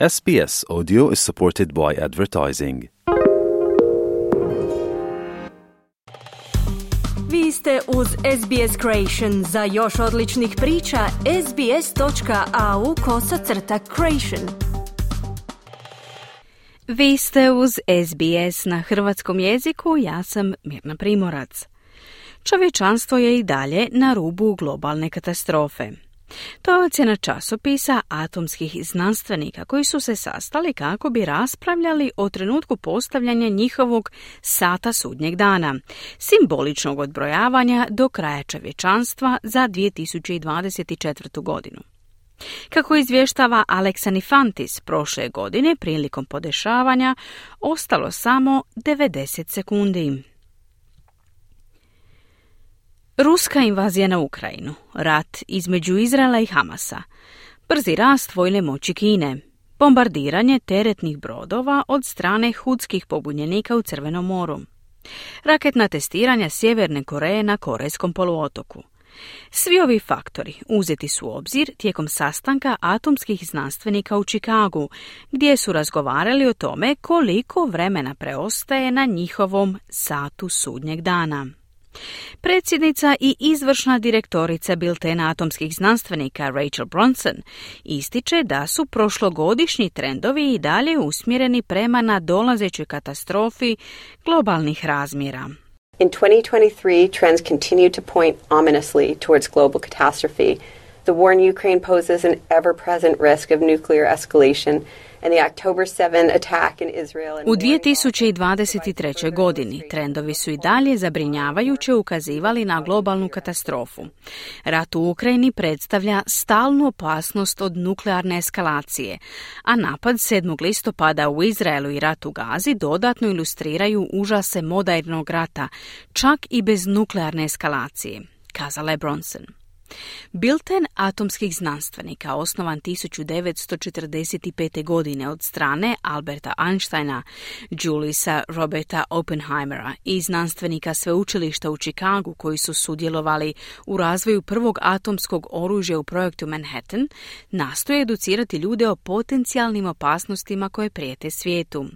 SBS Audio is supported by advertising. Vi ste uz SBS Creation. Za još odličnih priča, sbs.au kosacrta creation. Vi ste uz SBS na hrvatskom jeziku, ja sam Mirna Primorac. Čovječanstvo je i dalje na rubu globalne katastrofe. To je ocjena časopisa atomskih znanstvenika koji su se sastali kako bi raspravljali o trenutku postavljanja njihovog sata sudnjeg dana, simboličnog odbrojavanja do kraja čovječanstva za 2024. godinu. Kako izvještava Aleksanifantis prošle godine prilikom podešavanja, ostalo samo 90 sekundi. Ruska invazija na Ukrajinu, rat između Izraela i Hamasa, brzi rast vojne moći Kine, bombardiranje teretnih brodova od strane hudskih pobunjenika u Crvenom moru, raketna testiranja Sjeverne Koreje na Korejskom poluotoku. Svi ovi faktori uzeti su u obzir tijekom sastanka atomskih znanstvenika u Čikagu, gdje su razgovarali o tome koliko vremena preostaje na njihovom satu sudnjeg dana. Predsjednica i izvršna direktorica Biltena atomskih znanstvenika Rachel Bronson ističe da su prošlogodišnji trendovi i dalje usmjereni prema nadolazećoj katastrofi globalnih razmjera. In 2023, trends continue to point ominously towards global catastrophe. The war in Ukraine poses an ever-present risk of nuclear escalation u 2023. godini trendovi su i dalje zabrinjavajuće ukazivali na globalnu katastrofu. Rat u Ukrajini predstavlja stalnu opasnost od nuklearne eskalacije, a napad 7. listopada u Izraelu i rat u Gazi dodatno ilustriraju užase modernog rata, čak i bez nuklearne eskalacije, kazala je Bronson. Bilten atomskih znanstvenika, osnovan 1945. godine od strane Alberta Einsteina, Juliusa Roberta Oppenheimera i znanstvenika sveučilišta u Chicagu koji su sudjelovali u razvoju prvog atomskog oružja u projektu Manhattan, nastoje educirati ljude o potencijalnim opasnostima koje prijete svijetu.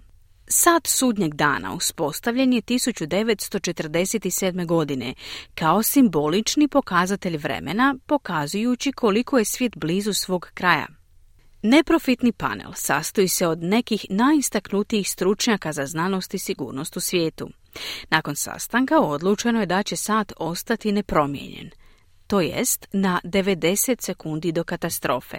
Sad sudnjeg dana uspostavljen je 1947. godine kao simbolični pokazatelj vremena, pokazujući koliko je svijet blizu svog kraja. Neprofitni panel sastoji se od nekih najistaknutijih stručnjaka za znanost i sigurnost u svijetu. Nakon sastanka odlučeno je da će sat ostati nepromijenjen to jest na 90 sekundi do katastrofe.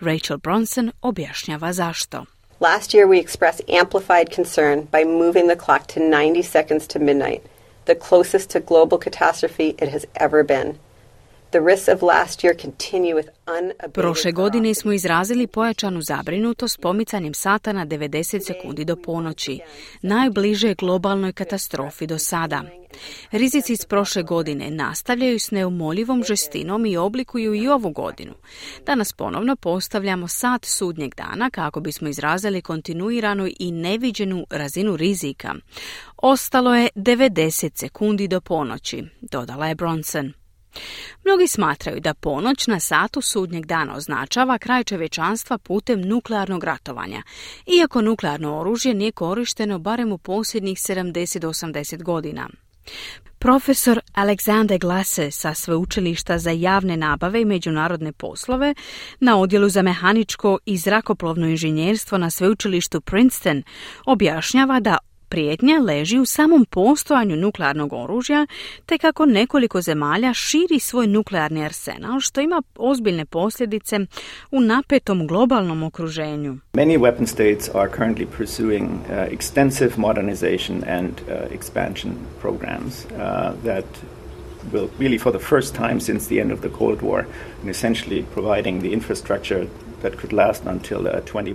Rachel Bronson objašnjava zašto. Last year, we expressed amplified concern by moving the clock to 90 seconds to midnight, the closest to global catastrophe it has ever been. Prošle godine smo izrazili pojačanu zabrinutost pomicanjem sata na 90 sekundi do ponoći, najbliže globalnoj katastrofi do sada. Rizici iz prošle godine nastavljaju s neumoljivom žestinom i oblikuju i ovu godinu. Danas ponovno postavljamo sat sudnjeg dana kako bismo izrazili kontinuiranu i neviđenu razinu rizika. Ostalo je 90 sekundi do ponoći, dodala je Bronson. Mnogi smatraju da ponoć na satu sudnjeg dana označava kraj čovječanstva putem nuklearnog ratovanja, iako nuklearno oružje nije korišteno barem u posljednjih 70-80 godina. Profesor Alexander Glasse sa Sveučilišta za javne nabave i međunarodne poslove na odjelu za mehaničko i zrakoplovno inženjerstvo na Sveučilištu Princeton objašnjava da Prijetnja leži u samom postojanju nuklearnog oružja, te kako nekoliko zemalja širi svoj nuklearni arsenal, što ima ozbiljne posljedice u napetom globalnom okruženju. Many weapon states are currently pursuing uh, extensive modernization and uh, expansion programs uh, that will really for the first time since the end of the Cold War and essentially providing the infrastructure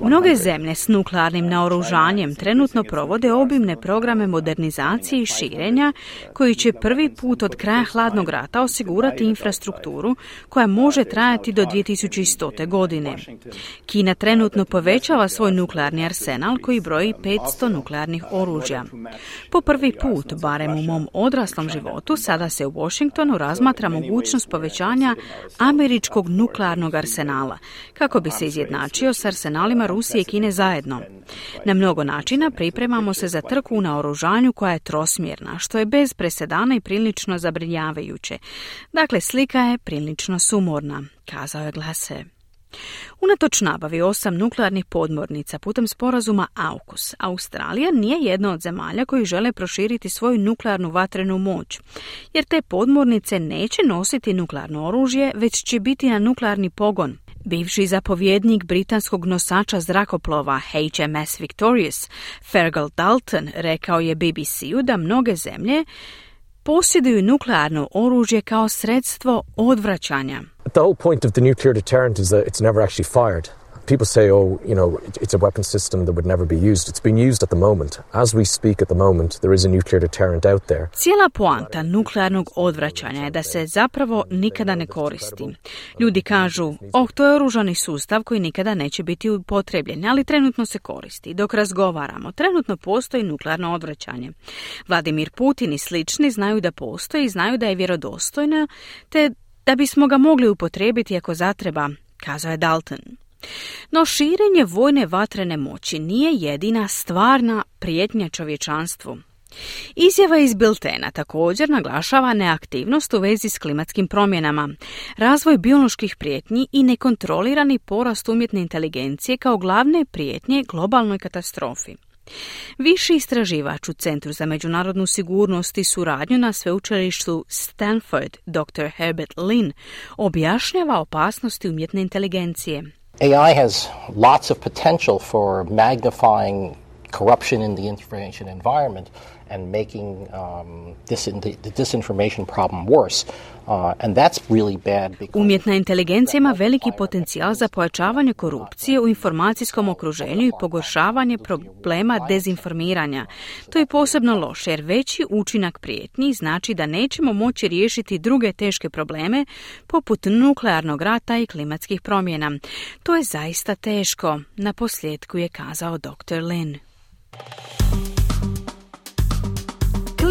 Mnoge zemlje s nuklearnim naoružanjem trenutno provode obimne programe modernizacije i širenja koji će prvi put od kraja hladnog rata osigurati infrastrukturu koja može trajati do 2100. godine. Kina trenutno povećava svoj nuklearni arsenal koji broji 500 nuklearnih oružja. Po prvi put, barem u mom odraslom životu, sada se u Washingtonu razmatra mogućnost povećanja američkog nuklearnog arsenala kako bi bi se izjednačio s arsenalima Rusije i Kine zajedno. Na mnogo načina pripremamo se za trku na oružanju koja je trosmjerna, što je bez presedana i prilično zabrinjavajuće. Dakle, slika je prilično sumorna, kazao je Glase. Unatoč nabavi osam nuklearnih podmornica putem sporazuma AUKUS, Australija nije jedna od zemalja koji žele proširiti svoju nuklearnu vatrenu moć, jer te podmornice neće nositi nuklearno oružje, već će biti na nuklearni pogon. Bivši zapovjednik britanskog nosača zrakoplova HMS Victorious, Fergal Dalton, rekao je BBC-u da mnoge zemlje posjeduju nuklearno oružje kao sredstvo odvraćanja. The whole point of the nuclear deterrent is that it's never actually fired. People say, oh, you know, it's a weapon system that would never be used. It's being used at the moment. As we speak at the moment, there is a nuclear deterrent out there. Cijela poanta nuklearnog odvraćanja je da se zapravo nikada ne koristi. Ljudi kažu, oh, to je oružani sustav koji nikada neće biti upotrebljen, ali trenutno se koristi. Dok razgovaramo, trenutno postoji nuklearno odvraćanje. Vladimir Putin i slični znaju da postoji znaju da je vjerodostojno, te da bismo ga mogli upotrijebiti ako zatreba, kazao je Dalton. No širenje vojne vatrene moći nije jedina stvarna prijetnja čovječanstvu. Izjava iz Biltena također naglašava neaktivnost u vezi s klimatskim promjenama, razvoj bioloških prijetnji i nekontrolirani porast umjetne inteligencije kao glavne prijetnje globalnoj katastrofi. Viši istraživač u Centru za međunarodnu sigurnost i suradnju na sveučilištu Stanford, dr. Herbert Lin, objašnjava opasnosti umjetne inteligencije. AI has lots of potential for magnifying corruption in the information environment and making um, this, the disinformation problem worse. Uh, and that's really bad Umjetna inteligencija ima veliki potencijal za pojačavanje korupcije u informacijskom okruženju i pogoršavanje problema dezinformiranja. To je posebno loše jer veći učinak prijetnji znači da nećemo moći riješiti druge teške probleme poput nuklearnog rata i klimatskih promjena. To je zaista teško, na posljedku je kazao dr. Lin.